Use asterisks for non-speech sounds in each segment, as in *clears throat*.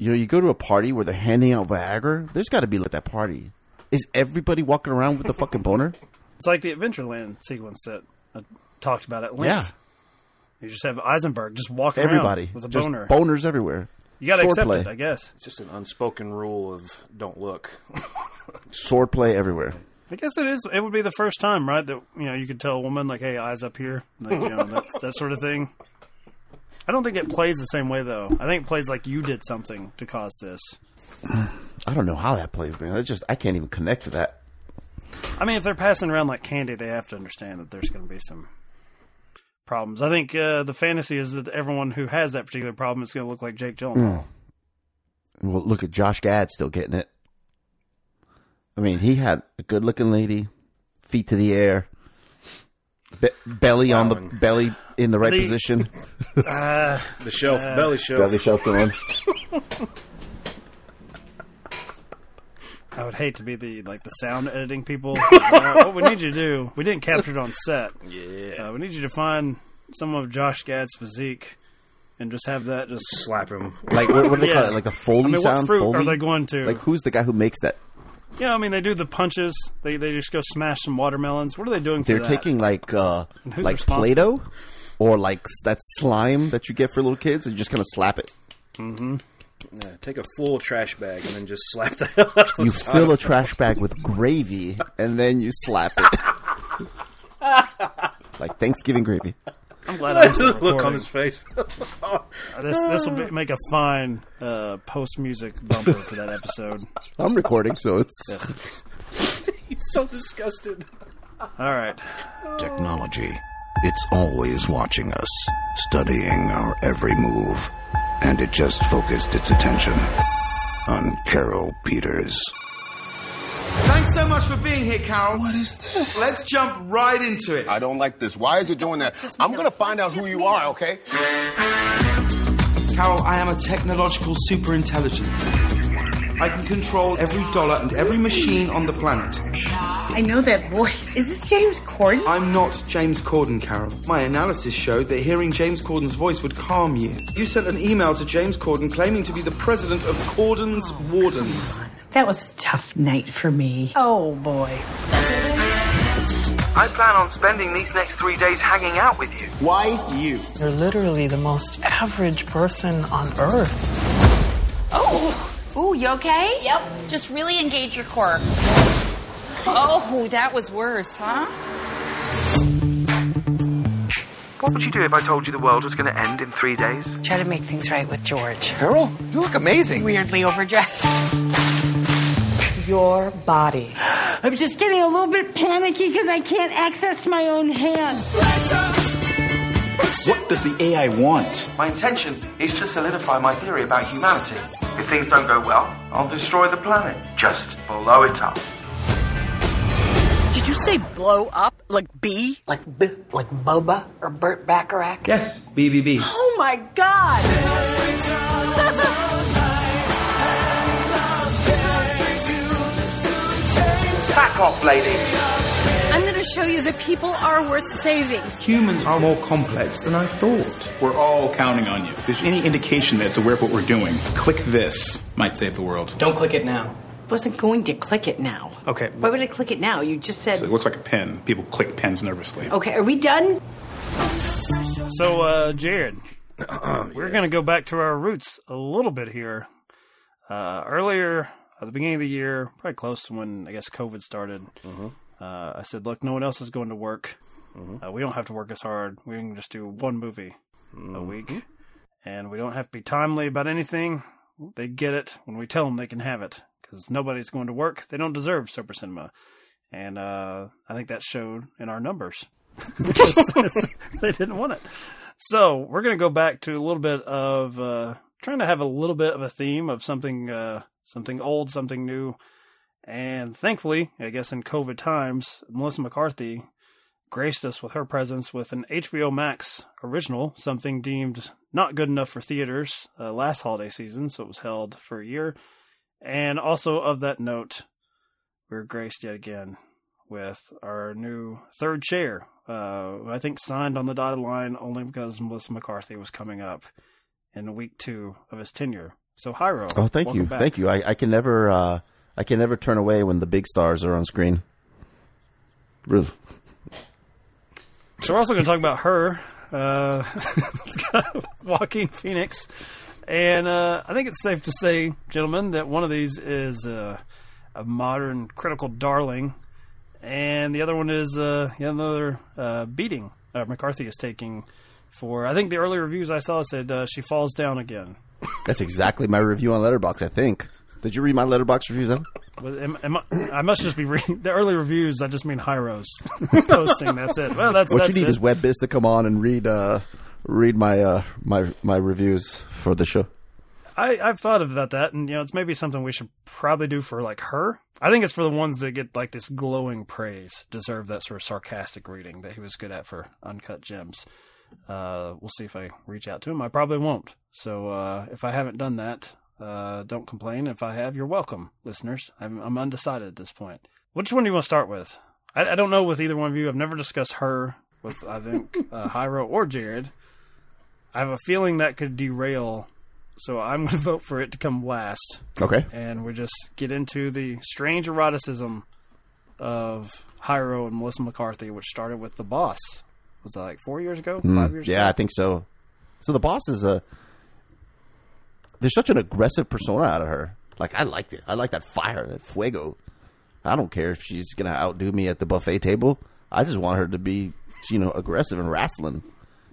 you know, you go to a party where they're handing out Viagra. There's got to be like that party. Is everybody walking around with the fucking boner? *laughs* It's like the Adventureland sequence that I talked about at length. Yeah. You just have Eisenberg just walking Everybody around with a just boner. boners everywhere. you got to accept Swordplay. it, I guess. It's just an unspoken rule of don't look. *laughs* Swordplay everywhere. I guess it is. It would be the first time, right? That you know you could tell a woman like, "Hey, eyes up here," like you know that, that sort of thing. I don't think it plays the same way though. I think it plays like you did something to cause this. *sighs* I don't know how that plays, man. I just I can't even connect to that. I mean, if they're passing around like candy, they have to understand that there's going to be some problems. I think uh, the fantasy is that everyone who has that particular problem is going to look like Jake Gyllenhaal. Well, look at Josh Gad still getting it. I mean, he had a good-looking lady, feet to the air, be- belly on the belly in the right The- position, *laughs* The shelf, belly shelf. belly shelf going. *laughs* I would hate to be the like the sound editing people. Uh, what we need you to do, we didn't capture it on set. Yeah. Uh, we need you to find some of Josh Gad's physique and just have that just. Slap him. Like what, what do they Yeah. call it? Like the Foley I mean, what fruit Foley? are they going to? Like who's the guy who makes that? yeah, I mean, they do the punches. They they just go smash some watermelons. What are they doing They're that? taking like uh like responsible? Play-Doh or like that slime that you get for little kids, and you just kind of slap it. Yeah, take a full trash bag and then just *laughs* slap the hell out of You the side fill of a trash bag with gravy, and then you slap it. *laughs* like Thanksgiving gravy. I'm glad I'm the *laughs* look on his face. Uh, This this will be, make a fine uh, post music bumper for that episode. I'm recording, so it's He's so disgusted. All right. Technology. It's always watching us, studying our every move, and it just focused its attention on Carol Peters. Thanks so much for being here, Carol. What is this? Let's jump right into it. I don't like this. Why is it doing that? I'm gonna find out who you are, okay? Carol, I am a technological superintelligence. I can control every dollar and every machine on the planet. I know that voice. Is this James Corden? I'm not James Corden, Carol. My analysis showed that hearing James Corden's voice would calm you. You sent an email to James Corden claiming to be the president of Corden's Wardens. That was a tough night for me. Oh boy. I plan on spending these next three days hanging out with you. Why you? You're literally the most average person on earth. Oh, ooh, you okay? Yep. Just really engage your core. Oh, that was worse, huh? What would you do if I told you the world was going to end in three days? Try to make things right with George. Carol, you look amazing. Weirdly overdressed. Your body. I'm just getting a little bit panicky because I can't access my own hands. What does the AI want? My intention is to solidify my theory about humanity. If things don't go well, I'll destroy the planet. Just blow it up. Did you say blow up? Like B? Like B? Like Boba or Burt Bacharach? Yes, BBB. Oh my god! Back off, lady. I'm gonna show you that people are worth saving. Humans are more complex than I thought. We're all counting on you. If there's any indication that it's aware of what we're doing, click this. Might save the world. Don't click it now. Wasn't going to click it now. Okay. Why would I click it now? You just said. It looks like a pen. People click pens nervously. Okay, are we done? So, uh, Jared, *coughs* we're going to go back to our roots a little bit here. Uh, earlier, at the beginning of the year, probably close to when I guess COVID started, uh, I said, "Look, no one else is going to work. Uh, we don't have to work as hard. We can just do one movie a week, and we don't have to be timely about anything. They get it when we tell them they can have it because nobody's going to work. They don't deserve Super Cinema." And uh, I think that showed in our numbers. *laughs* they didn't want it. So we're going to go back to a little bit of uh, trying to have a little bit of a theme of something, uh, something old, something new, and thankfully, I guess in COVID times, Melissa McCarthy graced us with her presence with an HBO Max original, something deemed not good enough for theaters uh, last holiday season, so it was held for a year. And also of that note, we we're graced yet again with our new third chair. Uh, I think signed on the dotted line only because Melissa McCarthy was coming up in week two of his tenure. So Hyro. Oh, thank you, back. thank you. I, I can never, uh, I can never turn away when the big stars are on screen. Really. So we're also going to talk about her, uh, *laughs* Joaquin Phoenix, and uh, I think it's safe to say, gentlemen, that one of these is uh, a modern critical darling, and the other one is uh, yet another uh, beating uh, McCarthy is taking. For I think the early reviews I saw said uh, she falls down again. That's exactly my review on Letterboxd. I think. Did you read my Letterboxd reviews? Then? But am, am I, I must just be reading the early reviews. I just mean Hyros *laughs* posting. That's it. Well, that's What that's you need it. is WebBiz to come on and read, uh, read my, uh, my, my reviews for the show. I, I've thought about that, and you know, it's maybe something we should probably do for like her. I think it's for the ones that get like this glowing praise, deserve that sort of sarcastic reading that he was good at for Uncut Gems. Uh, we'll see if I reach out to him. I probably won't. So uh, if I haven't done that, uh, don't complain. If I have, you're welcome, listeners. I'm, I'm undecided at this point. Which one do you want to start with? I, I don't know with either one of you. I've never discussed her with I think *laughs* uh, Hyro or Jared. I have a feeling that could derail so I'm going to vote for it to come last. Okay. And we just get into the strange eroticism of Hyro and Melissa McCarthy, which started with The Boss. Was that like four years ago? Mm, Five years yeah, ago? I think so. So the boss is a. There's such an aggressive persona out of her. Like I like it. I like that fire, that fuego. I don't care if she's gonna outdo me at the buffet table. I just want her to be, you know, aggressive and wrestling.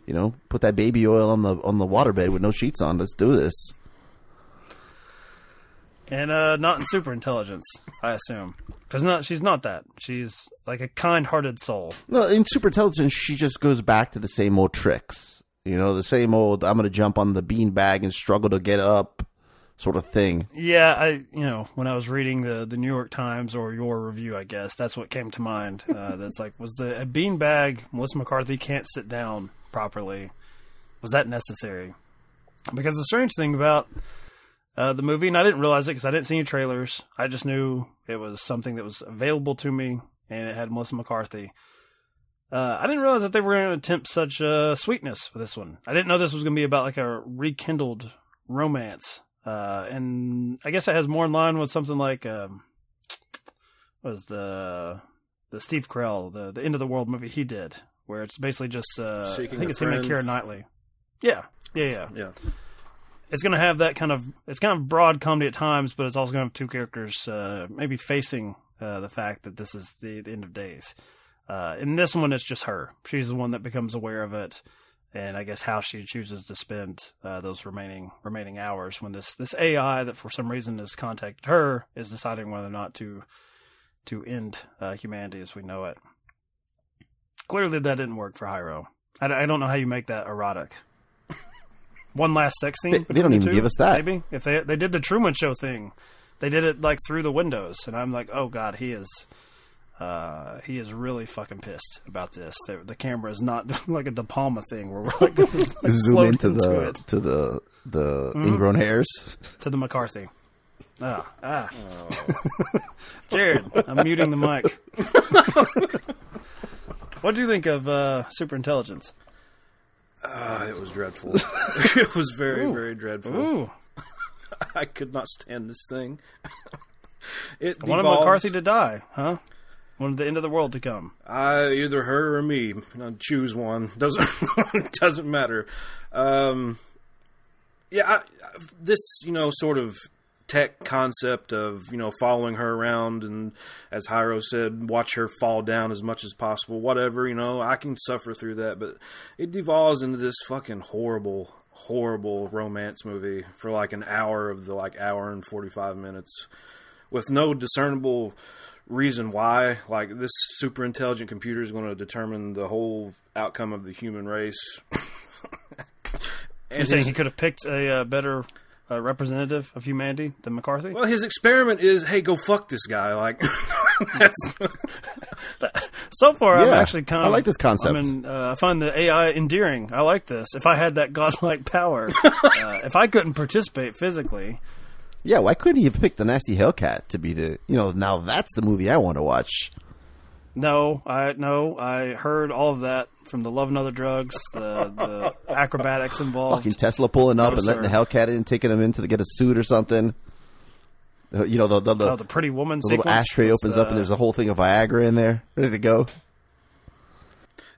You know, put that baby oil on the on the waterbed with no sheets on. Let's do this. And uh, not in super intelligence, I assume. Because not, she's not that. She's like a kind hearted soul. No, in super intelligence, she just goes back to the same old tricks. You know, the same old. I'm gonna jump on the bean bag and struggle to get up, sort of thing. Yeah, I you know when I was reading the the New York Times or your review, I guess that's what came to mind. Uh, *laughs* that's like was the a beanbag Melissa McCarthy can't sit down properly. Was that necessary? Because the strange thing about uh, the movie, and I didn't realize it because I didn't see any trailers. I just knew it was something that was available to me, and it had Melissa McCarthy. Uh, I didn't realize that they were going to attempt such uh, sweetness for this one. I didn't know this was going to be about like a rekindled romance. Uh, and I guess it has more in line with something like um, what was the the Steve Carell the the end of the world movie he did, where it's basically just uh, I think it's him and Friend. Keira Knightley. Yeah, yeah, yeah, Yeah. It's going to have that kind of it's kind of broad comedy at times, but it's also going to have two characters uh, maybe facing uh, the fact that this is the, the end of days. Uh, in this one, it's just her. She's the one that becomes aware of it, and I guess how she chooses to spend uh, those remaining remaining hours when this this AI that for some reason has contacted her is deciding whether or not to to end uh, humanity as we know it. Clearly, that didn't work for Hyro. I, I don't know how you make that erotic. *laughs* One last sex scene. They- they don't the even two, give us that. Maybe if they they did the Truman Show thing, they did it like through the windows, and I'm like, oh god, he is. Uh, he is really fucking pissed about this. The, the camera is not *laughs* like a De Palma thing where we're like, *laughs* like Zoom float into the it. to the the Mhm. ingrown hairs. to the McCarthy. Ah, ah. *laughs* Jared, I'm muting the mic. what do you think of uh, Superintelligence? Uh, it was dreadful. it was very, Ooh. very dreadful. Ooh. I could not stand this thing. it I wanted devolves- McCarthy to die, huh? Wanted the end of the world to come. I either her or me. Choose one. *laughs* Doesn't doesn't matter. Um, yeah, I, this you know sort of tech concept of you know following her around and as Hyro said, watch her fall down as much as possible. Whatever you know, I can suffer through that, but it devolves into this fucking horrible, horrible romance movie for like an hour of the like hour and forty five minutes with no discernible reason why like this super intelligent computer is going to determine the whole outcome of the human race You're saying he could have picked a uh, better uh, representative of humanity than McCarthy? well his experiment is hey go fuck this guy like *laughs* that's So far, I'm actually kind of. I like this concept. I mean, uh, I find the AI endearing. I like this. If I had that *laughs* godlike power, uh, if I couldn't participate physically, Yeah, why couldn't he have picked the Nasty Hellcat to be the? You know, now that's the movie I want to watch. no, I no, I heard all of that from the Love and Other Drugs, the, the *laughs* acrobatics involved. Fucking Tesla pulling up No, and letting sir. the Hellcat in, taking him in to get a suit or something. You know the the, the, Oh, the Pretty Woman the little ashtray opens up uh, and there's a whole thing of Viagra in there, ready to go.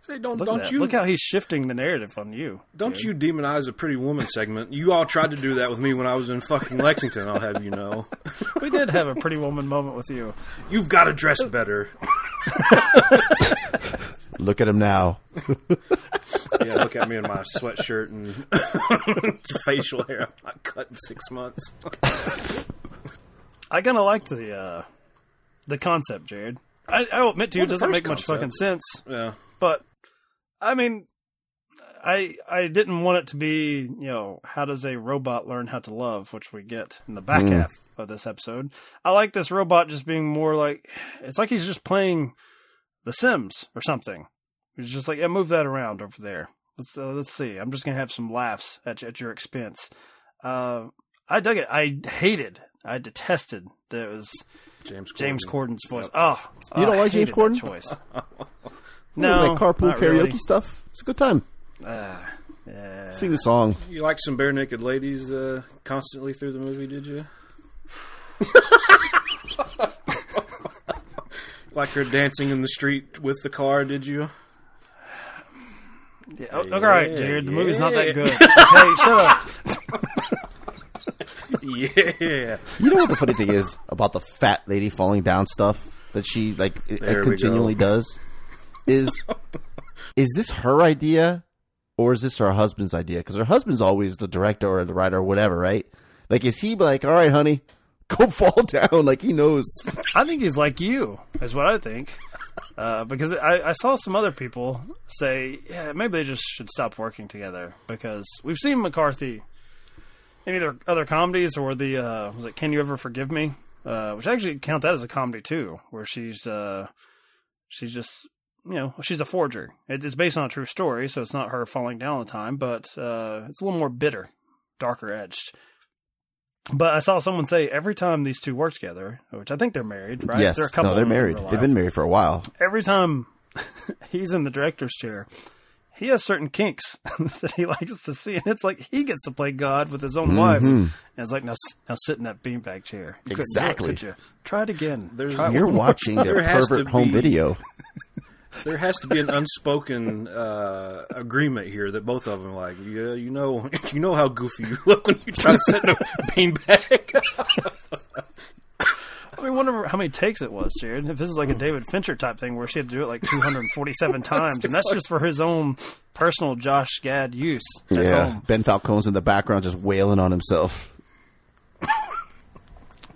Say, don't Look, don't you Look how he's shifting the narrative on you. don't dude. you demonize a pretty woman segment? You all tried to do that with me when I was in fucking Lexington. I'll have you know. *laughs* We did have a Pretty Woman moment with you. You've got to dress better. *laughs* Look at him now. *laughs* Yeah, look at me in my sweatshirt and facial hair. I'm not cut in six months. I kind of liked the uh, the concept, Jared. I, I will admit to you, Well, it doesn't first make much concept. fucking sense. Yeah. But I mean, I I didn't want it to be you know how does a robot learn how to love, which we get in the back Mm. half of this episode. I like this robot just being more like it's like he's just playing The Sims or something. He's just like yeah, move that around over there. Let's uh, let's see. I'm just gonna have some laughs at at your expense. Uh, I dug it. I hated. I detested that it was James James Corden's voice. Oh, You don't I like James hated that Corden? choice. *laughs* no, No, like carpool not karaoke really. stuff. It's a good time. Uh, yeah. Sing the song. You like some bare naked ladies uh, constantly through the movie, did you? *laughs* like her dancing in the street with the car, did you? Yeah, oh, all right, Yeah, dude. The movie's not that good. Okay, shut up. *laughs* Yeah. You know what the funny thing is about the fat lady falling down stuff that she like it, There we continually does is is this her idea or is this her husband's idea? Because her husband's always the director or the writer or whatever, right? Like, is he like, all right, honey, *laughs* go fall down? Like he knows. I think he's like you, is what I think. Uh, because I, I saw some other people say, yeah, maybe they just should stop working together because we've seen McCarthy in either other comedies or the uh, was it Can You Ever Forgive Me, uh, which I actually count that as a comedy too, where she's uh, she's just you know she's a forger. It's based on a true story, so it's not her falling down all the time, but uh, it's a little more bitter, darker edged. But I saw someone say every time these two work together, which I think they're married, right? Yes, they're a couple no, they're married. They've been married for a while. Every time *laughs* he's in the director's chair, he has certain kinks *laughs* that he likes to see, and it's like he gets to play God with his own wife. Mhm. And it's like now, now sit in that beanbag chair. You couldn't it, Exactly. could you? Try it again. There's- Try You're watching time. their There has to pervert home be- video. *laughs* There has to be an unspoken uh, agreement here that both of them are like, yeah, you know, *laughs* you know how goofy you look when you try to sit in a *laughs* beanbag. I mean, wonder how many takes it was, Jared. If this is like a David Fincher type thing where she had to do it like 247 *laughs* times, and that's just for his own personal Josh Gad use at Yeah, home. Ben Falcone's in the background just wailing on himself.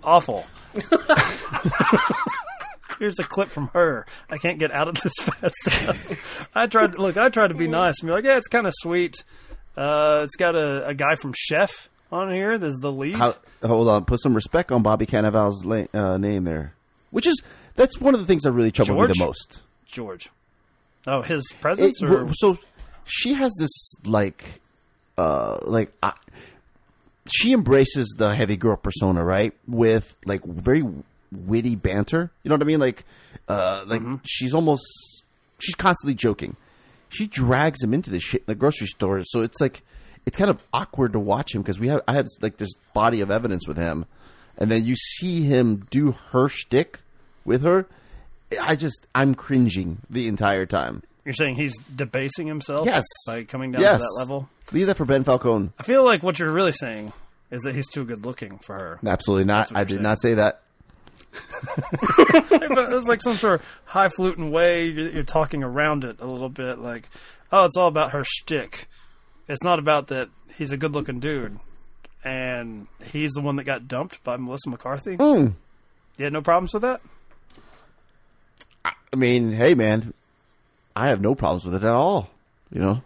Awful. Here's a clip from her. I can't get out of this *laughs* fast enough. I tried. Look, I tried to be nice and be like, "Yeah, it's kind of sweet." Uh, it's got a, a guy from Chef on here. There's the lead. How, hold on, put some respect on Bobby Cannavale's la- uh, name there, which is that's one of the things that really troubled me the most. George. Oh, his presence It- or so she has this like, uh, like I, she embraces the heavy girl persona, right? With like very witty banter. You know what I mean? Like, uh, like Mm-hmm. she's almost she's constantly joking. She drags him into this shit in the grocery store, so it's like it's kind of awkward to watch him because we have I have like this body of evidence with him, and then you see him do her shtick with her. I just I'm cringing the entire time. you're saying he's debasing himself? Yes. by coming down yes. to that level. Leave that for Ben Falcone. I feel like what you're really saying is that he's too good looking for her. Absolutely not. I did saying. not say that. *laughs* but it was like some sort of highfalutin way you're, you're talking around it a little bit. Like, oh, it's all about her shtick. It's not about that he's a good-looking dude, and he's the one that got dumped by Melissa McCarthy. Mm. You had no problems with that. I mean, hey man, I have no problems with it at all. You know,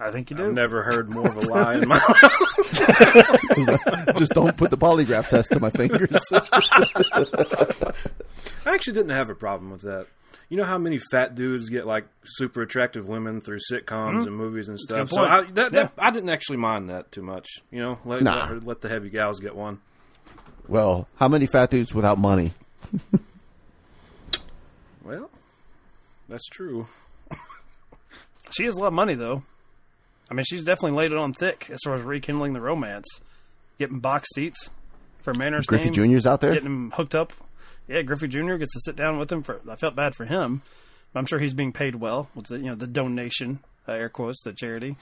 I think you do. I've never heard more of a lie in my life. *laughs* just don't put the polygraph test to my fingers. *laughs* I actually didn't have a problem with that. You know how many fat dudes get like super attractive women through sitcoms Mhm. and movies and stuff. So I, point. that, Yeah. I didn't actually mind that too much. You know, let, Nah. let, her- let the heavy gals get one. well, how many fat dudes without money? Well, that's true. She has a lot of money, though. I mean, she's definitely laid it on thick as far as rekindling the romance, getting box seats for Mariners Griffey name, Jr.'s out there? getting him hooked up. Yeah, Griffey Jr. gets to sit down with him. For I felt bad for him. I'm sure he's being paid well with the you know the donation, uh, air quotes, the charity.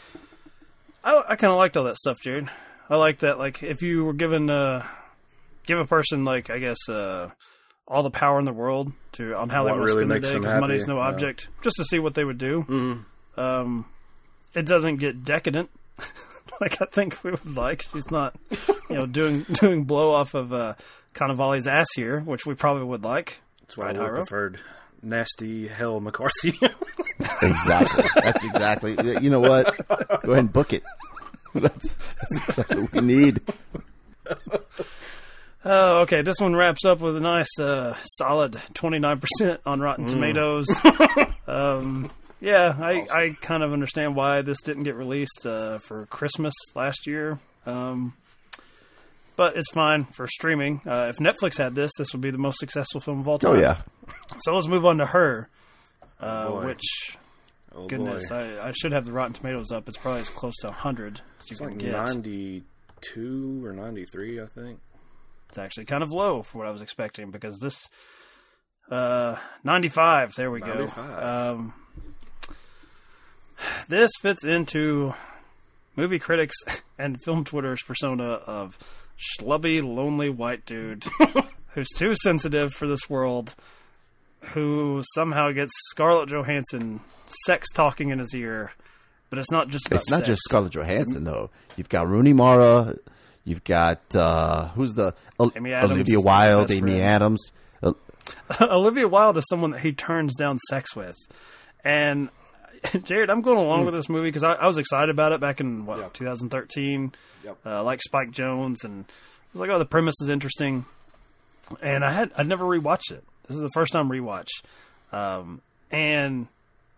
I, I kind of liked all that stuff, Jared. I like that. Like if you were given uh, give a person like I guess uh, all the power in the world to on how they What want to really spend their day because money's happy, no yeah. object, just to see what they would do. Um, it doesn't get decadent *laughs* like I think we would like. She's not, you know, doing *laughs* doing blow off of uh, Cannavale's ass here, which we probably would like. That's why Right, I would preferred nasty hell McCarthy. *laughs* Exactly. That's exactly. You know what? Go ahead and book it. That's, that's, that's what we need. Oh, okay. This one wraps up with a nice, uh, solid 29% on Rotten Mm. Tomatoes. um, yeah, I, I kind of understand why this didn't get released uh, for Christmas last year. Um, but it's fine for streaming. Uh, if Netflix had this, this would be the most successful film of all time. Oh yeah. So let's move on to her, uh, boy. which, oh goodness. I, I should have the Rotten Tomatoes up. It's probably as close to 100 as you It's can like get. 92 or 93, I think. It's actually kind of low for what I was expecting because this uh 95, there we 95. go. Um this fits into movie critics *laughs* and film Twitter's persona of schlubby, lonely white dude *laughs* who's too sensitive for this world, who somehow gets Scarlett Johansson sex talking in his ear. But it's not just about It's not sex. just Scarlett Johansson though. You've got Rooney Mara. You've got uh, who's the Ol- Amy Adams, Olivia Wilde, Amy friend. Adams. *laughs* Olivia Wilde is someone that he turns down sex with, and *laughs* Jared, I'm going along with this movie because I, I was excited about it back in what 2013. Yep. Uh, like Spike Jonze, and I was like, oh, the premise is interesting, and I had I'd never rewatched it. This is the first time rewatch, um, and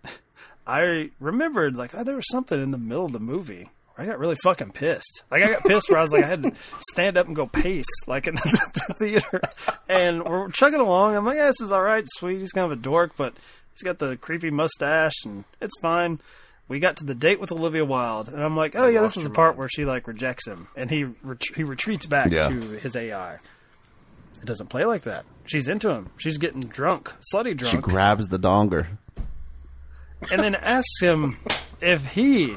*laughs* I remembered like oh, there was something in the middle of the movie. where I got really fucking pissed. Like I got pissed where I was like I had to *laughs* stand up and go pace like in the theater. And we're chugging along. I'm like, yeah, this is all right, sweet. He's kind of a dork, but he's got the creepy mustache and it's fine. We got to the date with Olivia Wilde, and I'm like, oh yeah, this is the part where she like rejects him, and he ret- he retreats back Yeah. to his AI. It doesn't play like that. She's into him. She's getting drunk, slutty drunk she grabs the donger. and then asks him if he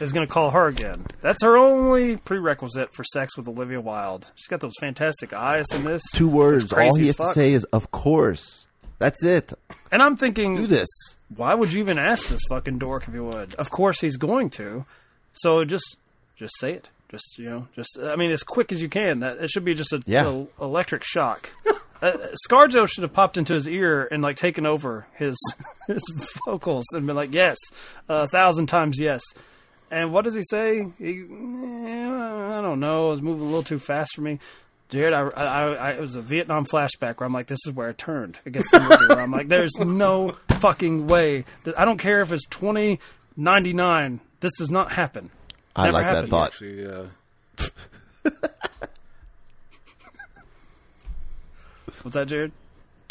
is going to call her again. That's her only prerequisite for sex with Olivia Wilde. She's got those fantastic eyes in this. Two words. All he as has to say is "Of course." That's it. And I'm thinking, Do this. why would you even ask this fucking dork if you would? Of course he's going to. So just just say it. Just you know, just I mean, as quick as you can. That it should be just a, Yeah. a electric shock. *laughs* uh, ScarJo should have popped into his ear and like taken over his *laughs* his vocals and been like, "Yes, a thousand times yes." And what does he say? He, eh, I don't know. It was moving a little too fast for me. Jared, I, I, I, it was a Vietnam flashback where I'm like, this is where I turned against the movie. Where I'm like, there's no fucking way. That, I don't care if it's 2099. This does not happen. I Never like that thought. Actually, uh, *laughs* What's that, Jared?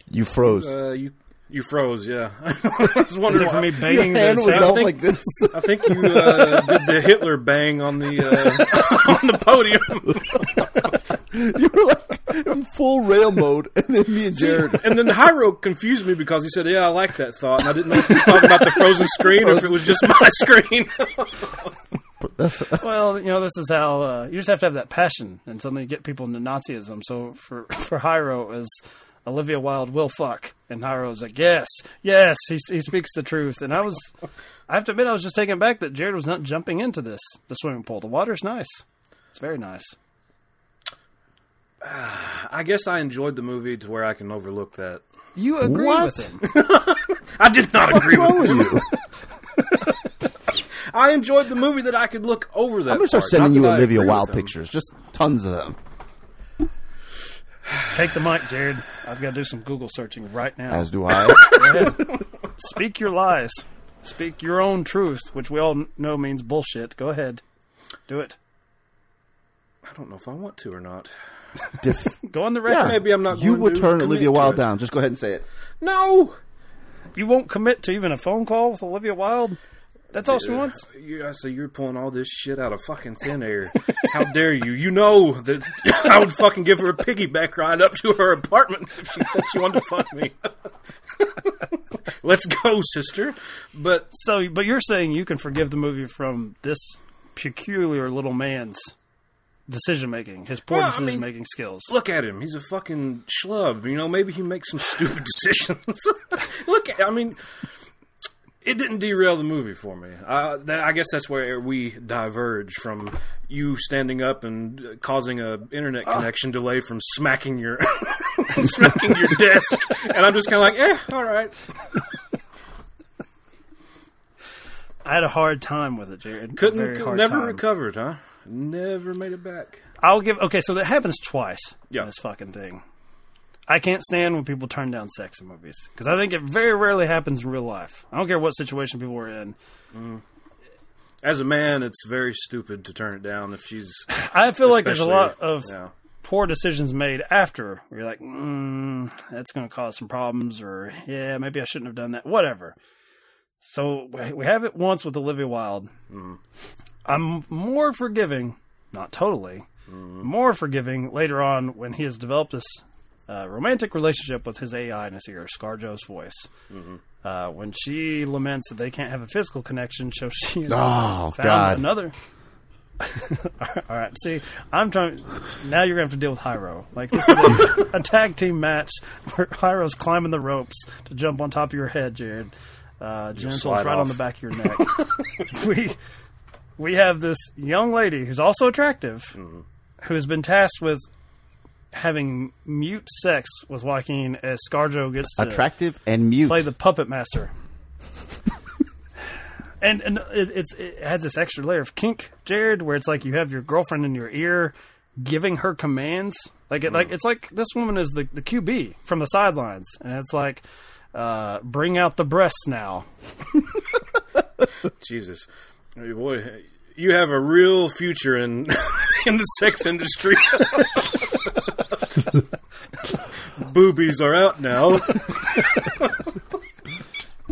You froze. uh, you you froze, yeah. *laughs* I was Is wondering it for me *laughs* banging Your hand the was table? out like this. I think you uh, did the Hitler bang on the uh, on the podium. *laughs* you were like in full rail mode, and then me and Jared. and then Hyro confused me because he said, "Yeah, I like that thought." And I didn't know if he was talking about the frozen screen or if it was just my *laughs* screen. *laughs* Well, you know, this is how uh, you just have to have that passion, and suddenly get people into Nazism. So for for Hyro, is Olivia Wilde will fuck, and Hyro's like, yes, yes, he he speaks the truth. And I was, I have to admit, I was just taken back that Jared was not jumping into this the swimming pool. The water's nice, it's very nice. *sighs* I guess I enjoyed the movie to where I can overlook that. You agree What? with him? *laughs* I did not agree what's with wrong with you? *laughs* I enjoyed the movie that I could look over that. I'm gonna start part. sending Not you Olivia agree with Wilde pictures, just tons of them. *sighs* Take the mic, Jared. I've got to do some Google searching right now. As do I. Go ahead. Speak your lies. Speak your own truth, which we all know means bullshit. Go ahead. Do it. I don't know if I want to or not. Def- *laughs* Go on the record. yeah, Maybe I'm not You going would to turn Olivia to Wilde down. Just go ahead and say it. No. You won't commit to even a phone call with Olivia Wilde? That's all she wants. Yeah, so you're pulling all this shit out of fucking thin air. How dare you? You know that *laughs* I would fucking give her a piggyback ride up to her apartment if she said she wanted to fuck me. *laughs* Let's go, sister. But So, but you're saying you can forgive the movie from this peculiar little man's decision making, his poor Well, I decision mean, making skills. look at him. He's a fucking schlub. You know, maybe he makes some stupid *laughs* decisions. *laughs* look, at, I mean, it didn't derail the movie for me. Uh, that, I guess that's where we diverge from you standing up and uh, causing a internet connection delay from smacking your *laughs* smacking your desk, and I'm just kind of like, eh, all right. I had a hard time with it, Jared. A Couldn't, never time. recovered, huh? Never made it back. I'll give. Okay, so that happens twice. Yeah. in This fucking thing. I can't stand when people turn down sex in movies because I think it very rarely happens in real life. I don't care what situation people are in. As a man, it's very stupid to turn it down if she's. *laughs* I feel like there's a lot of yeah. poor decisions made after where you're like, mm, that's going to cause some problems, or yeah, maybe I shouldn't have done that, whatever. So we- we have it once with Olivia Wilde. I'm more forgiving, not totally, more forgiving later on when he has developed this uh, romantic relationship with his AI in his ear, ScarJo's voice. Uh, when she laments that they can't have a physical connection, so *laughs* she has Oh, found God. another. *laughs* All right, see, I'm trying. Now you're gonna have to deal with Hyro. Like this is a, a tag team match where Hyro's climbing the ropes to jump on top of your head, Jared. Uh, genitals right on the back of your *laughs* neck. we we have this young lady who's also attractive, Mm-hmm. who has been tasked with having mute sex with Joaquin as ScarJo gets to Attractive and mute. play the puppet master. *laughs* and and it, it's it adds this extra layer of kink, Jared, where it's like you have your girlfriend in your ear giving her commands. Like it, like it's like this woman is the the QB from the sidelines, and it's like, uh, bring out the breasts now. *laughs* Jesus, Hey, boy, you have a real future in *laughs* in the sex industry. *laughs* Boobies are out now.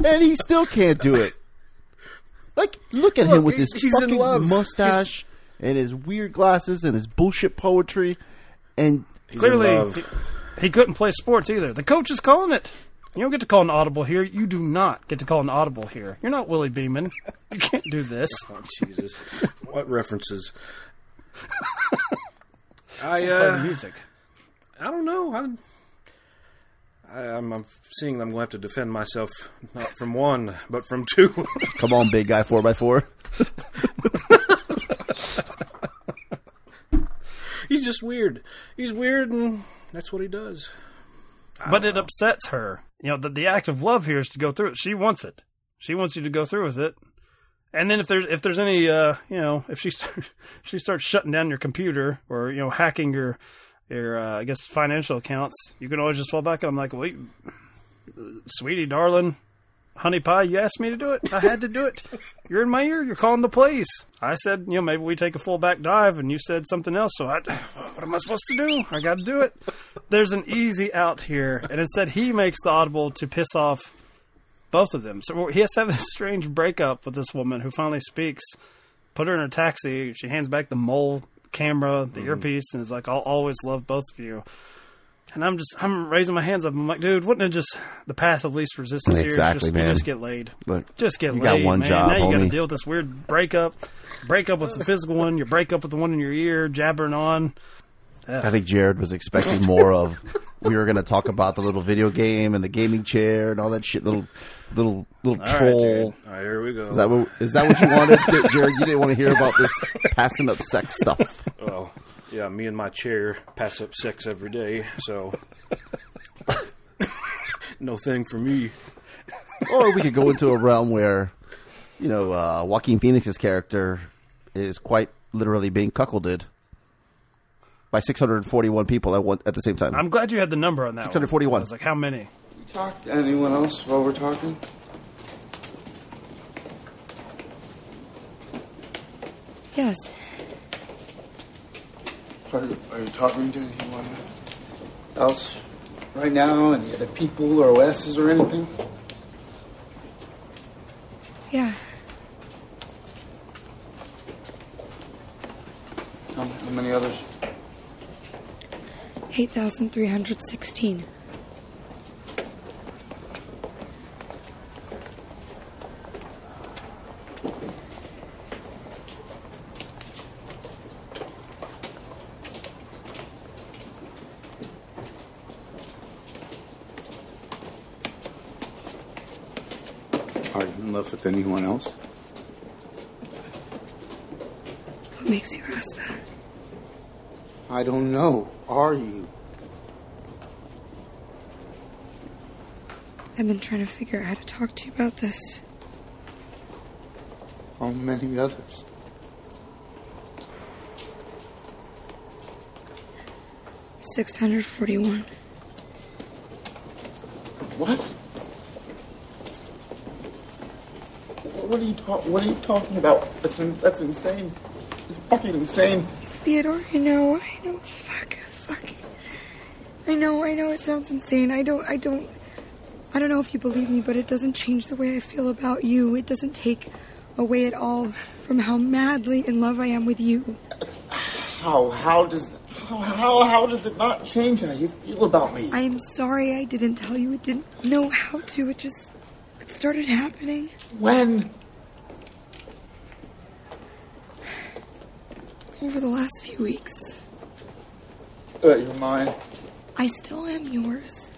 and he still can't do it. Like, look at him with his he's in fucking love. mustache and his weird glasses and his bullshit poetry. And Clearly, love. he, he couldn't play sports either. The coach is calling it. You don't get to call an audible here. You do not get to call an audible here. You're not Willie Beamen. You can't do this. *laughs* Oh, Jesus, what references? *laughs* I Play uh, music. I don't know. I, I, I'm, I'm seeing I'm going to have to defend myself not from one, but from two. *laughs* come on, big guy, 4x4. He's just weird. He's weird, and that's what he does. but it upsets her. You know, the, the act of love here is to go through it. She wants it. She wants you to go through with it. And then if there's if there's any uh you know if she *laughs* start, if she starts shutting down your computer or you know hacking your your uh, I guess financial accounts, you can always just fall back. I'm like, wait, sweetie, darling, honey pie, you asked me to do it. I had to do it. You're in my ear. You're calling the police. I said, you know, maybe we take a full back dive, and you said something else. So I, what am I supposed to do? I got to do it. There's an easy out here, and instead he makes the audible to piss off both of them. So he has to have this strange breakup with this woman who finally speaks. Put her in a taxi. She hands back the mole camera, the mm-hmm. earpiece, and is like, "I'll always love both of you." And I'm just, I'm raising my hands up. I'm like, dude, wouldn't it just the path of least resistance here? is Exactly, just, man. Just get laid. Look, Just get you laid. got one man. job, now you got to deal with this weird breakup. Break up with the physical one. your break up with the one in your ear, jabbering on. I think Jared was expecting more of. We were going to talk about the little video game and the gaming chair and all that shit. Little, little, little All troll. Right, here we go. is that what? Is that what you wanted, *laughs* Jared? You didn't want to hear about this passing up sex stuff. Well, yeah, me and my chair pass up sex every day, so *laughs* no thing for me. or we could go into a realm where, you know, uh, Joaquin Phoenix's character is quite literally being cuckolded by 641 people at one at the same time. I'm glad you had the number on that. one. 641. I was like, how many? You talk to anyone else while we're talking? Yes. Are, are you talking to anyone else right now? Any other people or OSs or anything? Yeah. How, how many others? 8,316. With anyone else? What makes you ask that? I don't know. Are you? I've been trying to figure out how to talk to you about this. How many others? Six hundred forty-one. What? What are you talk? What are you talking about? That's in, that's insane. It's fucking insane. Theodore, I know, I know. Fuck, fuck. I know, I know. It sounds insane. I don't, I don't, I don't know if you believe me, but it doesn't change the way I feel about you. It doesn't take away at all from how madly in love I am with you. How? How does? How? How, how does it not change how you feel about me? I am sorry I didn't tell you. It didn't know how to. It just, started happening. When? Over the last few weeks. Uh, you're mine. I still am yours.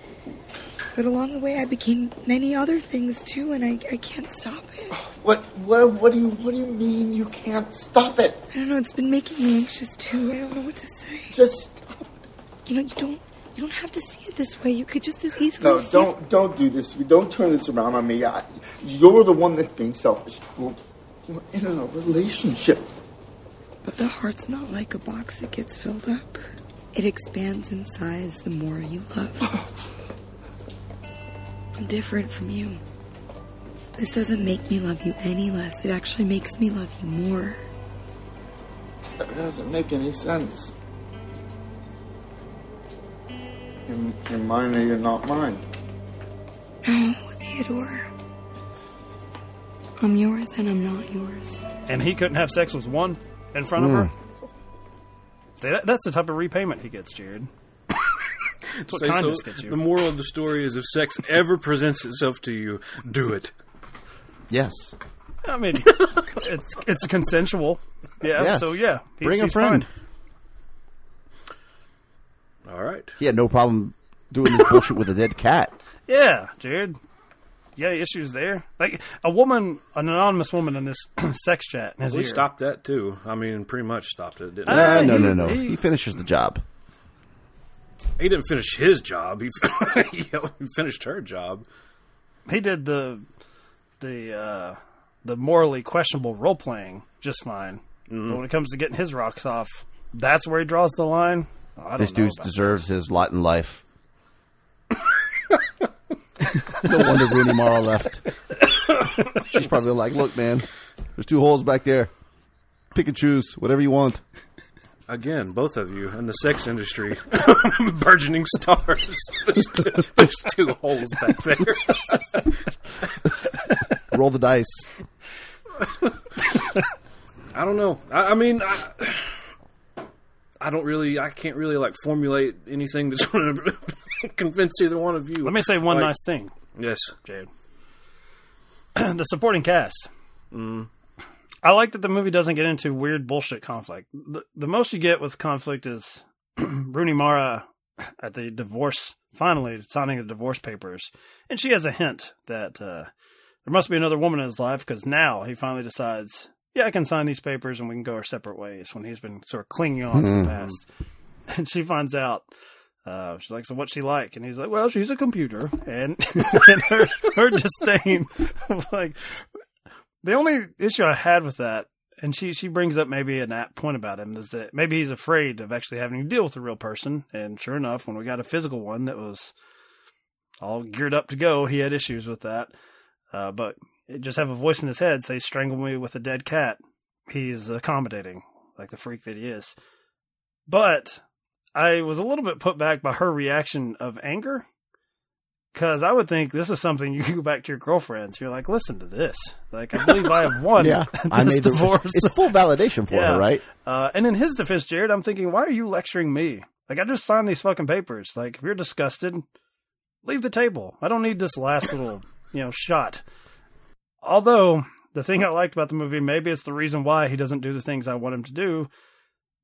But along the way, I became many other things too, and I, I can't stop it. What? What? What do you? What do you mean you can't stop it? I don't know. It's been making me anxious too. I don't know what to say. Just You know, you don't. You don't have to see it this way. You could just as easily. no. Don't don't do this. Don't turn this around on me. I, you're the one that's being selfish. We're, we're in a relationship. But the heart's not like a box that gets filled up. It expands in size the more you love. *sighs* I'm different from you. This doesn't make me love you any less. It actually makes me love you more. That doesn't make any sense. You're, you're mine or you're not mine. No, Theodore. I'm yours and I'm not yours. And he couldn't have sex with one in front of her. Hmm. That- That's the type of repayment he gets, Jared. *laughs* That's what Say so. kindness gets you. The moral of the story is if sex ever presents itself to you, do it. Yes. I mean, *laughs* it's it's consensual. Yeah. Yes. So yeah, he's- Bring a he's friend. fine. All right. He had no problem doing this bullshit with a dead cat. *laughs* Yeah, Jared. Yeah, issues there. Like a woman, an anonymous woman in this *clears throat* sex chat in his We ear. stopped that too. I mean, pretty much stopped it. Didn't Uh, no, he- no, no. he- He finishes the job. he? he didn't finish his job. He, *laughs* he finished her job. He did the the uh, the morally questionable role playing just fine. Mm-hmm. But when it comes to getting his rocks off, that's where he draws the line. Oh, This dude about deserves his lot in life. *laughs* no wonder Rooney Mara left. She's probably like, "Look, man, there's two holes back there. Pick and choose, whatever you want." Again, both of you in the sex industry, *laughs* burgeoning stars. *laughs* There's two, there's two holes back there. Roll the dice. I don't know. I, I mean, I, I don't really. I can't really like formulate anything that's *laughs* going to convince either one of you. Let me say one Like- nice thing, Yes. Jared. *clears throat* the supporting cast. I like that the movie doesn't get into weird bullshit conflict. The, the most you get with conflict is *clears throat* Rooney Mara *clears throat* at the divorce, finally signing the divorce papers, and she has a hint that uh, there must be another woman in his life because now he finally decides, yeah, I can sign these papers and we can go our separate ways. When he's been sort of clinging on to the past, *laughs* and she finds out. Uh, she's like, so what's she like? And he's like, well, she's a computer, and, *laughs* and her, her disdain, *laughs* like, the only issue I had with that, and she she brings up maybe an apt point about him, is that maybe he's afraid of actually having to deal with a real person. And sure enough, when we got a physical one that was all geared up to go, he had issues with that. Uh, but just have a voice in his head say, "Strangle me with a dead cat." He's accommodating, like the freak that he is. But I was a little bit put back by her reaction of anger. Because I would think this is something you go back to your girlfriends. You're like, listen to this. Like, I believe I have *laughs* won. Yeah, *laughs* this I made the divorce. *laughs* It's full validation for Yeah. her, right? Uh, and in his defense, Jared, I'm thinking, why are you lecturing me? Like, I just signed these fucking papers. Like, if you're disgusted, leave the table. I don't need this last little, you know, shot. Although, the thing I liked about the movie, maybe it's the reason why he doesn't do the things I want him to do.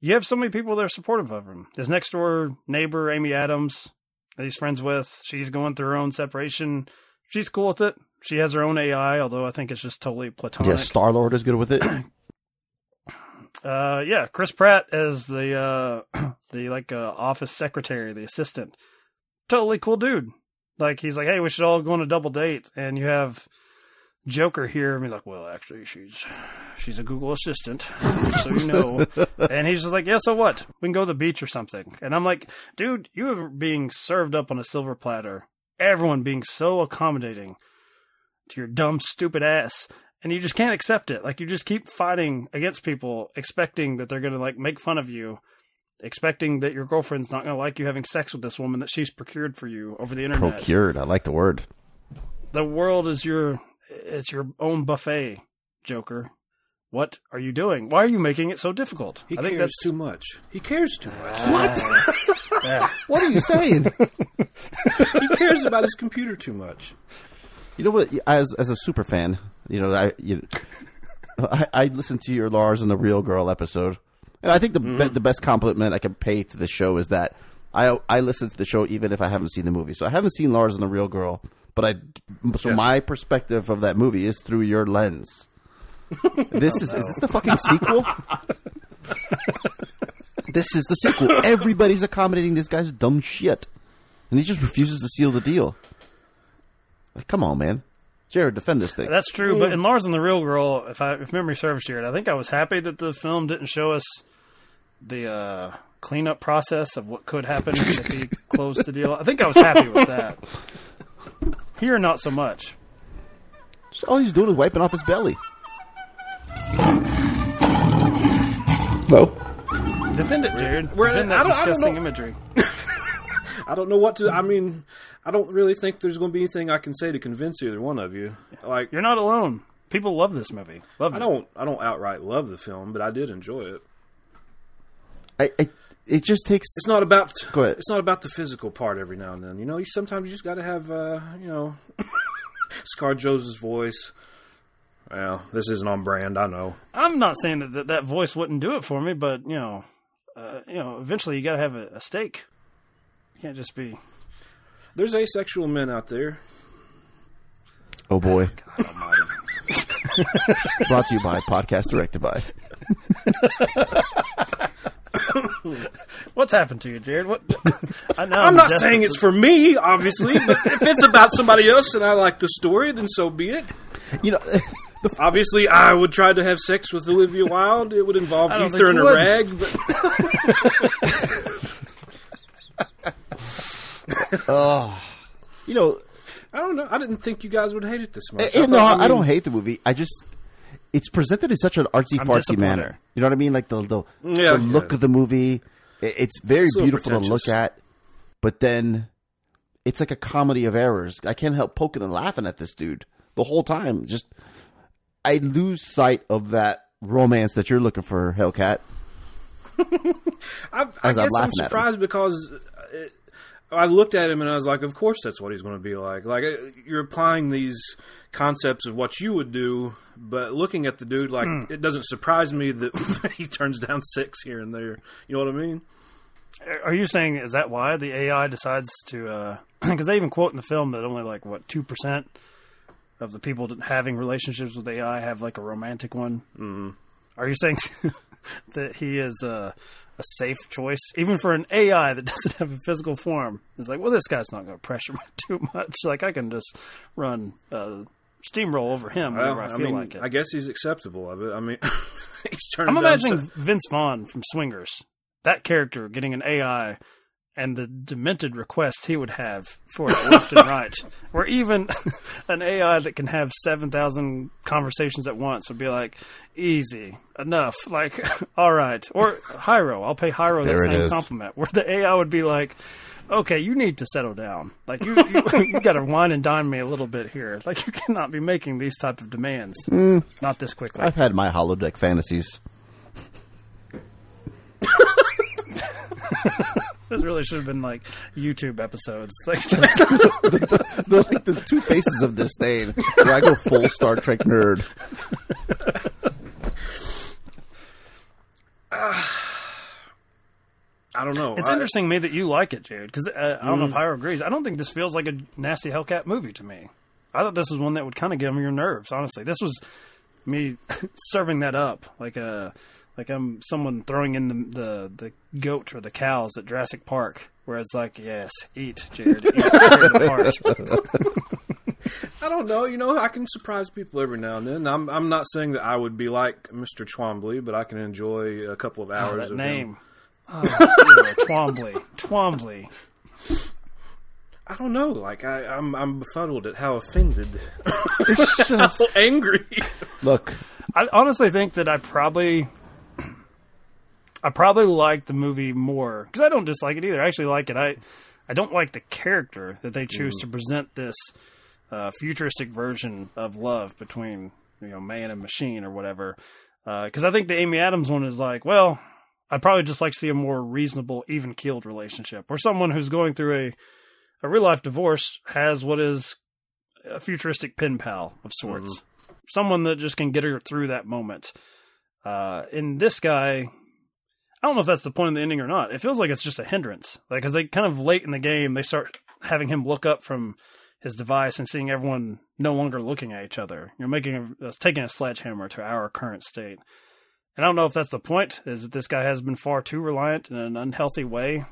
You have so many people that are supportive of him. His next door neighbor, Amy Adams, that he's friends with, she's going through her own separation. She's cool with it. She has her own AI, although I think it's just totally platonic. Yeah, Star Lord is good with it. *clears throat* Uh, yeah, Chris Pratt as the uh, *clears throat* the like uh, office secretary, the assistant. Totally cool dude. Like he's like, hey, we should all go on a double date, and you have Joker here, and be like, well, actually, she's she's a Google assistant, *laughs* so you know. and he's just like, yeah, so what? We can go to the beach or something. And I'm like, dude, you are being served up on a silver platter. Everyone being so accommodating to your dumb, stupid ass. And you just can't accept it. Like you just keep fighting against people, expecting that they're gonna like make fun of you, expecting that your girlfriend's not gonna like you having sex with this woman that she's procured for you over the internet. Procured. I like the word. The world is your it's your own buffet, Joker. What are you doing? Why are you making it so difficult? He I think cares that's too much. He cares too much. Ah. *laughs* Yeah. What are you saying? *laughs* he cares about his computer too much. You know what? As as a super fan, you know, I you, I, I listened to your Lars and the Real Girl episode, and I think the mm-hmm. be, the best compliment I can pay to the show is that I I listen to the show even if I haven't seen the movie. So I haven't seen Lars and the Real Girl, but I so Yes. my perspective of that movie is through your lens. *laughs* This is is this the fucking sequel? this is the sequel. Everybody's accommodating this guy's dumb shit, and he just refuses to seal the deal. Like, come on, man, Jared, defend this thing. That's true, but in Lars and the Real Girl, if I if memory serves, Jared, I think I was happy that the film didn't show us the uh, cleanup process of what could happen if he *laughs* closed the deal. I think I was happy with that. Here, not so much. All he's doing is wiping off his belly. Hello? Defend it, Jared. We're- Defend I that don't- I don't disgusting know. imagery. *laughs* I don't know what to. I mean, I don't really think there's going to be anything I can say to convince either one of you. Like, You're not alone. People love this movie. Love I it. don't. I don't outright love the film, but I did enjoy it. I, I it just takes. It's not about. Go ahead. It's not about the physical part. Every now and then, you know, you sometimes you just got to have, uh, you know, *laughs* Scar Joe's voice. Well, this isn't on brand. I know. I'm not saying that, that that voice wouldn't do it for me, but you know, uh, you know, eventually you got to have a, a stake. You can't just be. There's asexual men out there. Oh boy. *laughs* Brought to you by podcast directed by. *laughs* What's happened to you, Jared? What? I know. I'm not saying it's for me, obviously, but if it's about somebody else and I like the story, then so be it. You know, *laughs* Obviously, I would try to have sex with Olivia Wilde. It would involve I don't ether think and a would. rag, but *laughs* you know, I don't know. I didn't think you guys would hate it this much. eh, I no, thought, I, don't hate the movie. I just it's presented in such an artsy fartsy manner. You know what I mean? Like the the, Yeah, the look yeah. of the movie. It's very beautiful to look at, but then it's like a comedy of errors. I can't help poking and laughing at this dude the whole time. Just I lose sight of that romance that you're looking for, Hellcat. *laughs* I, I I'm guess I'm him. surprised because uh, I looked at him and I was like, "Of course, that's what he's going to be like." Like uh, you're applying these concepts of what you would do, but looking at the dude, like Hmm. it doesn't surprise me that *laughs* he turns down six here and there. You know what I mean? Are you saying is that why the AI decides to? *clears throat* Because they even quote in the film that only like what two percent of the people having relationships with AI have like a romantic one. Mm. Are you saying *laughs* that he is a, a safe choice, even for an AI that *laughs* doesn't have a physical form? It's like, well, this guy's not going to pressure me *laughs* too much. Like I can just run uh, steamroll over him Well, whenever I I feel mean, like it. I guess he's acceptable of it. I mean, *laughs* he's turning I'm imagining si- Vince Vaughn from Swingers, that character getting an AI and the demented requests he would have for it left and right, *laughs* or even *laughs* an AI that can have 7,000 conversations at once would be like, easy, enough, like, *laughs* all right. Or Hyro, I'll pay Hyro There that same is. compliment, where the AI would be like, okay, you need to settle down. Like you, you, you got to wine and dine me a little bit here. Like you cannot be making these type of demands. Mm. Not this quickly. I've had my holodeck fantasies. This really should have been like YouTube episodes. Like *laughs* the, the, like the two faces of disdain. Where I go full Star Trek nerd. *sighs* I don't know. It's I- interesting to me that you like it, Jared, because uh, I don't know if Mm. Hiro agrees. I don't think this feels like a nasty Hellcat movie to me. I thought this was one that would kind of get on your nerves. Honestly, this was me *laughs* serving that up like a like I'm someone throwing in the the, the goat or the cows at Jurassic Park, where it's like, yes, eat, Jared, eat, tear it apart. I don't know. You know, I can surprise people every now and then. I'm I'm not saying that I would be like Mr. Twombly, but I can enjoy a couple of Oh, hours that of name, *laughs* ah, him. oh, Twombly, Twombly. I don't know. Like I, I'm I'm befuddled at how offended, It's *laughs* how angry. Look, I honestly think that I probably, I probably like the movie more because I don't dislike it either. I actually like it. I, I don't like the character that they choose Mm. to present this uh, futuristic version of love between you know man and machine or whatever. Because I think the Amy Adams one is like, well, I'd probably just like to see a more reasonable, even keeled relationship where someone who's going through a a real life divorce has what is a futuristic pen pal of sorts. Someone that just can get her through that moment. Uh, in this guy, I don't know if that's the point of the ending or not. It feels like it's just a hindrance. Like, cause they kind of late in the game, they start having him look up from his device and seeing everyone no longer looking at each other. You're making a, uh, taking a sledgehammer to our current state. And I don't know if that's the point, is that this guy has been far too reliant in an unhealthy way.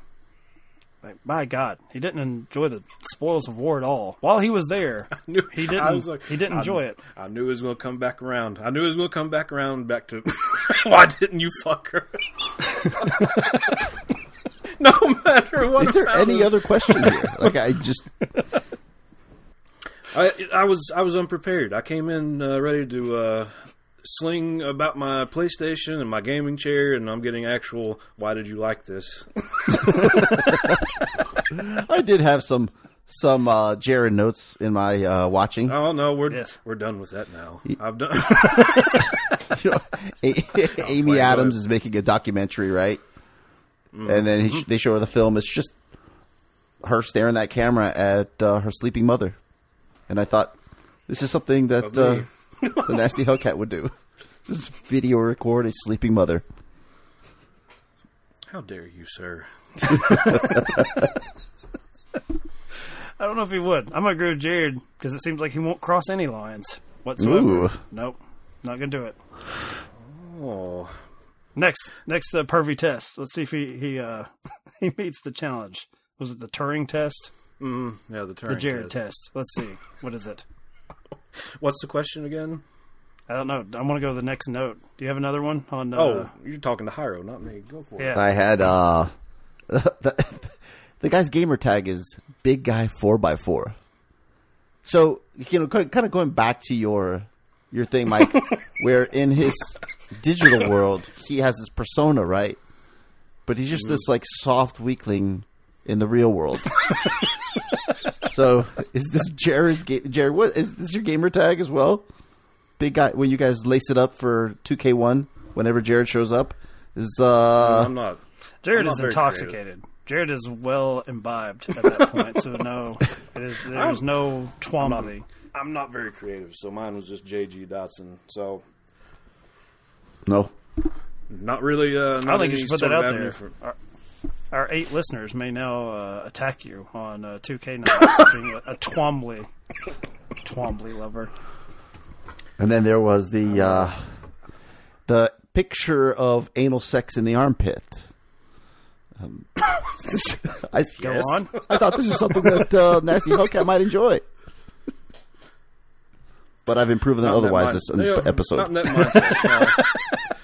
Like, my God, he didn't enjoy the spoils of war at all. While he was there, *laughs* he didn't. I was like, he didn't I- enjoy it. I knew it was going to come back around. I knew it was going to come back around back to *laughs* why didn't you fuck her? *laughs* no matter what. Is there any other question here? Like I just I I was I was unprepared. I came in uh, ready to uh, sling about my PlayStation and my gaming chair, and I'm getting actual. Why did you like this? I did have some some uh, Jared notes in my uh, watching. Oh no, we're we're done with that now. I've done. You *laughs* know, A- *laughs* Amy Adams is making a documentary, right? And then he sh- they show her the film. It's just her staring that camera at uh, her sleeping mother. And I thought, this is something that Of uh, me. The nasty Hellcat would do. Just video record a sleeping mother. How dare you, sir? *laughs* I don't know if he would. I'm gonna agree with Jared because it seems like he won't cross any lines whatsoever. Ooh. Nope, not gonna do it. Oh, Next, next uh, pervy test. Let's see if he he uh, *laughs* he meets the challenge. Was it the Turing test? mm, yeah, the Turing. the Jared test. test. Let's see. What is it? What's the question again? I don't know. I want to go to the next note. Do you have another one on? Uh, oh, you're talking to Hiro, not me. Go for it. Yeah. I had uh, *laughs* the, the guy's gamer tag is big guy four x four. So you know, kind of going back to your your thing, Mike, *laughs* where in his digital world he has his persona, right? But he's just this like soft weakling in the real world. *laughs* so is this Jared's ga- Jared? What is this your gamer tag as well? Big guy when you guys lace it up for two K one whenever Jared shows up is uh I'm not. Jared I'm not is very intoxicated. Jared is well imbibed at that point, so no, it is. There's I'm- no Twombly. I'm not very creative, so mine was just JG Dotson. So no. not really. Uh, not I think you should put that out there. for- Our, our eight listeners may now uh, attack you on uh, 2K now for *laughs* being a, a Twombly, Twombly lover. And then there was the uh, the picture of anal sex in the armpit. Um, *laughs* I, Go on. I thought this is something that uh, Nasty Hellcat might enjoy. But I've been proven that otherwise this, in this Yeah, episode. Not that mindset. *laughs*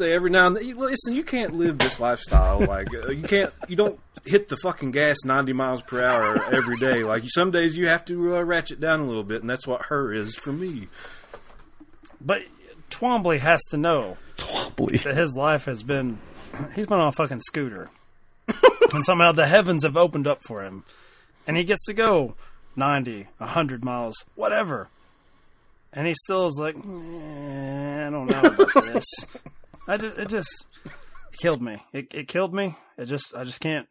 no. I say every now and then, listen, you can't live this lifestyle. Like uh, you can't, you don't hit the fucking gas ninety miles per hour every day. Like some days you have to uh, ratchet down a little bit, and that's what her is for me. But Twombly has to know Twombly. that his life has been. He's been on a fucking scooter. *laughs* and somehow the heavens have opened up for him, and he gets to go 90, 100 miles, whatever. And he still is like, "Eh, I don't know about *laughs* this. I just, it just killed me. It, it killed me. It just, I just can't,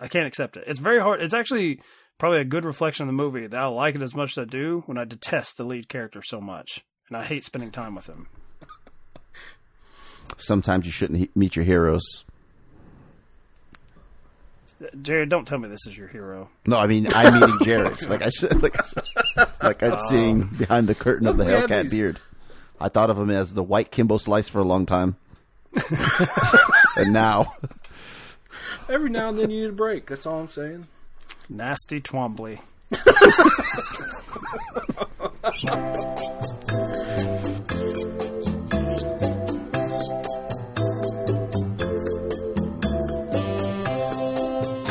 I can't accept it. It's very hard. It's actually probably a good reflection of the movie that I like it as much as I do when I detest the lead character so much, and I hate spending time with him. Sometimes you shouldn't he- meet your heroes. Jared, don't tell me this is your hero. No, I mean I'm meeting Jared. like I should, *laughs* like, like I'm Oh. seeing behind the curtain of the Hellcat these- beard. I thought of him as the white Kimbo Slice for a long time, *laughs* and now Every now and then you need a break. That's all I'm saying. Nasty Twombly.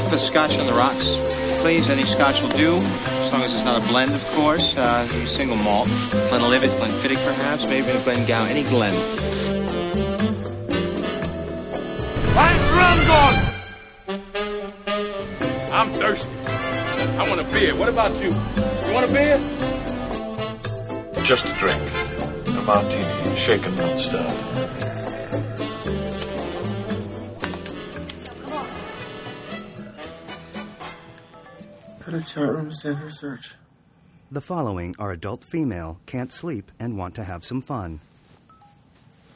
The scotch on the rocks, please. Any scotch will do, as long it's not a blend, of course. Uh, maybe single malt. Glenlivet, Glenfiddich, perhaps. Maybe a Glengow. Any Glen. I'm drunk I'm thirsty. I want a beer. What about you? You want a beer? Just a drink. A martini, shaken, not stirred. Put a chat room standard search. The following are adult female, can't sleep, and want to have some fun.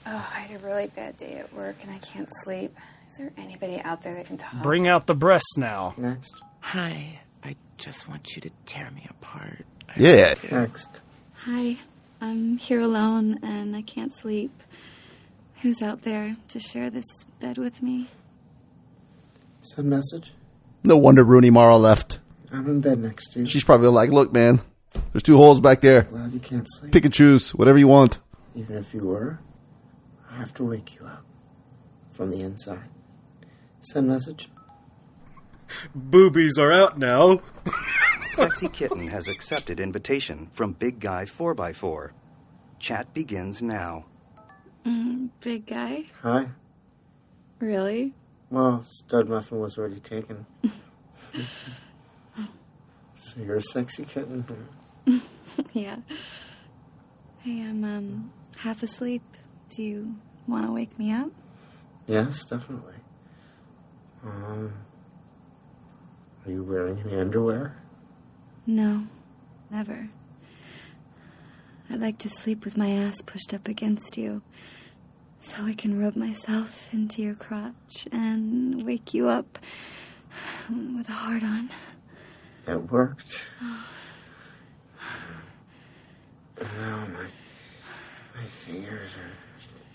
Oh, I had a really bad day at work and I can't sleep. Is there anybody out there that can talk? Bring out the breasts now. Next. Hi, I just want you to tear me apart. yeah. Next. Hi, I'm here alone and I can't sleep. Who's out there to share this bed with me? Send message. no wonder Rooney Mara left. I'm in bed next to you. She's probably like, "Look, man, there's two holes back there. Glad you can't sleep. Pick and choose, whatever you want." Even if you were, I have to wake you up from the inside. Send message. Boobies are out now. Sexy Kitten has accepted invitation from Big Guy 4x4. Chat begins now. Mm, big guy? Hi. Really? Well, stud muffin was already taken. *laughs* so you're a sexy kitten. *laughs* yeah. Hey, I'm um half asleep. Do you want to wake me up? Yes, definitely. Um, are you wearing any underwear? No, never. I'd like to sleep with my ass pushed up against you so I can rub myself into your crotch and wake you up with a heart on. It worked. And now my my fingers are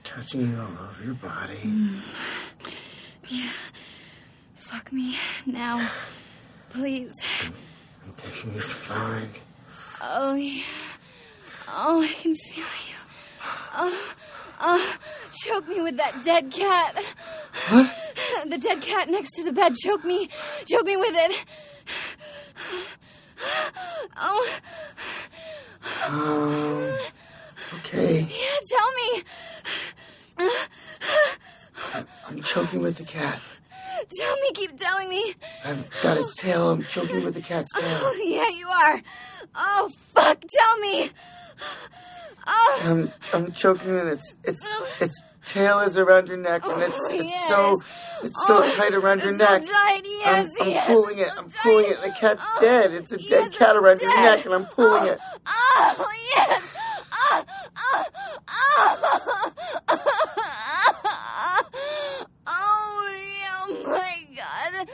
touching you all over your body. Mm. Yeah. Fuck me now. Please. I'm taking you for mine. Oh, yeah. Oh, I can feel you. Oh, oh, choke me with that dead cat. What? The dead cat next to the bed. Choke me. Choke me with it. Oh. Um, okay. Yeah, tell me. I'm choking with the cat. Tell me, keep telling me. I've got its tail. I'm choking with the cat's tail. Oh, yeah, you are. Oh, fuck, tell me. Oh. I'm I'm choking and its its its tail is around your neck and it's Oh, it's yes. so it's so Oh, tight around your so neck. tight, yes, I'm, I'm yes, pulling it. I'm pulling it. The cat's dead. It's a dead cat around your neck and I'm pulling it. Oh, yes. Oh, oh, oh. Oh, yeah, oh my God.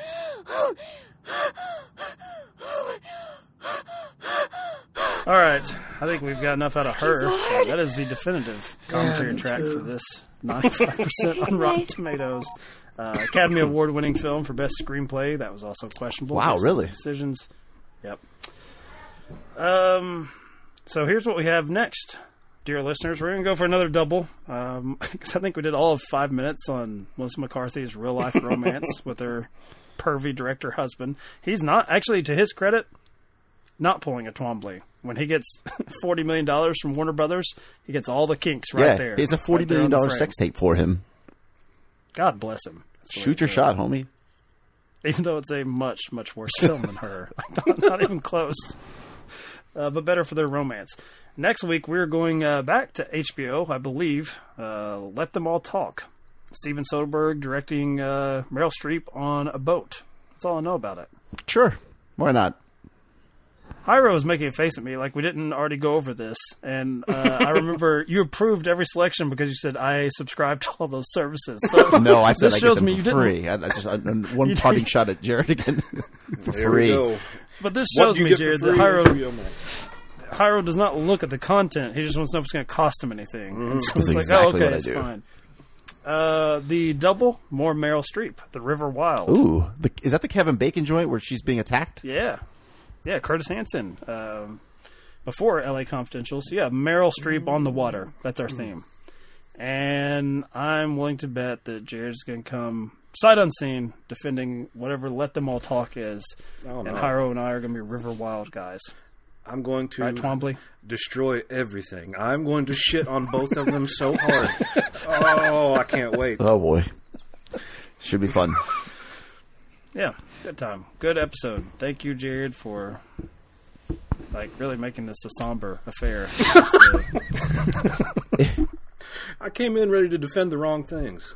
All right, I think we've got enough out of her. that is the definitive commentary me track too. for this 95% on Rotten Tomatoes. Uh, Academy Award winning film for Best Screenplay. That was also questionable. Wow, really? Decisions. Yep. Um, so here's what we have next, dear listeners. We're going to go for another double *laughs* because I think we did all of five minutes on Melissa McCarthy's real life *laughs* romance with her pervy director husband. He's not, actually, to his credit, not pulling a Twombly. When he gets *laughs* $40 million from Warner Brothers, he gets all the kinks right yeah, there. it's a forty Right million dollar sex tape for him. God bless him. That's the way Shoot your shot, homie. even though it's a much much worse *laughs* film than her. Like, *laughs* not, not even close. Uh, but better for their romance. Next week we're going uh, back to HBO, I believe. Uh, Let them all talk. Steven Soderbergh directing uh, Meryl Streep on a boat. That's all I know about it. Sure. Why not? Hyro was making a face at me like we didn't already go over this, and uh, I *laughs* remember you approved every selection because you said I subscribed to all those services. So *laughs* No, I said this I shows get them me for you free. I, I just I, *laughs* one parting didn't- shot at Jared again for There we free. go. But this What shows me, Jared, that free Hyro, Hyro does not look at the content. He just wants to know if it's going to cost him anything. And so That's it's like, exactly oh, okay, what I do. fine. Uh, the double, more Meryl Streep, The River Wild. Ooh, the, is that the Kevin Bacon joint where she's being attacked? Yeah, yeah, Curtis Hanson. Um, before L.A. Confidential, so yeah, Meryl Streep on the water. That's our theme, and I'm willing to bet that Jared's going to come sight unseen defending whatever "Let Them All Talk" is, Oh, and no. Hyro and I are going to be River Wild guys. I'm going to Right, Twombly? destroy everything. I'm going to shit on both of them so hard. Oh, I can't wait. Oh boy, should be fun. Yeah, good time, good episode. Thank you, Jared, for like really making this a somber affair. *laughs* I came in ready to defend the wrong things.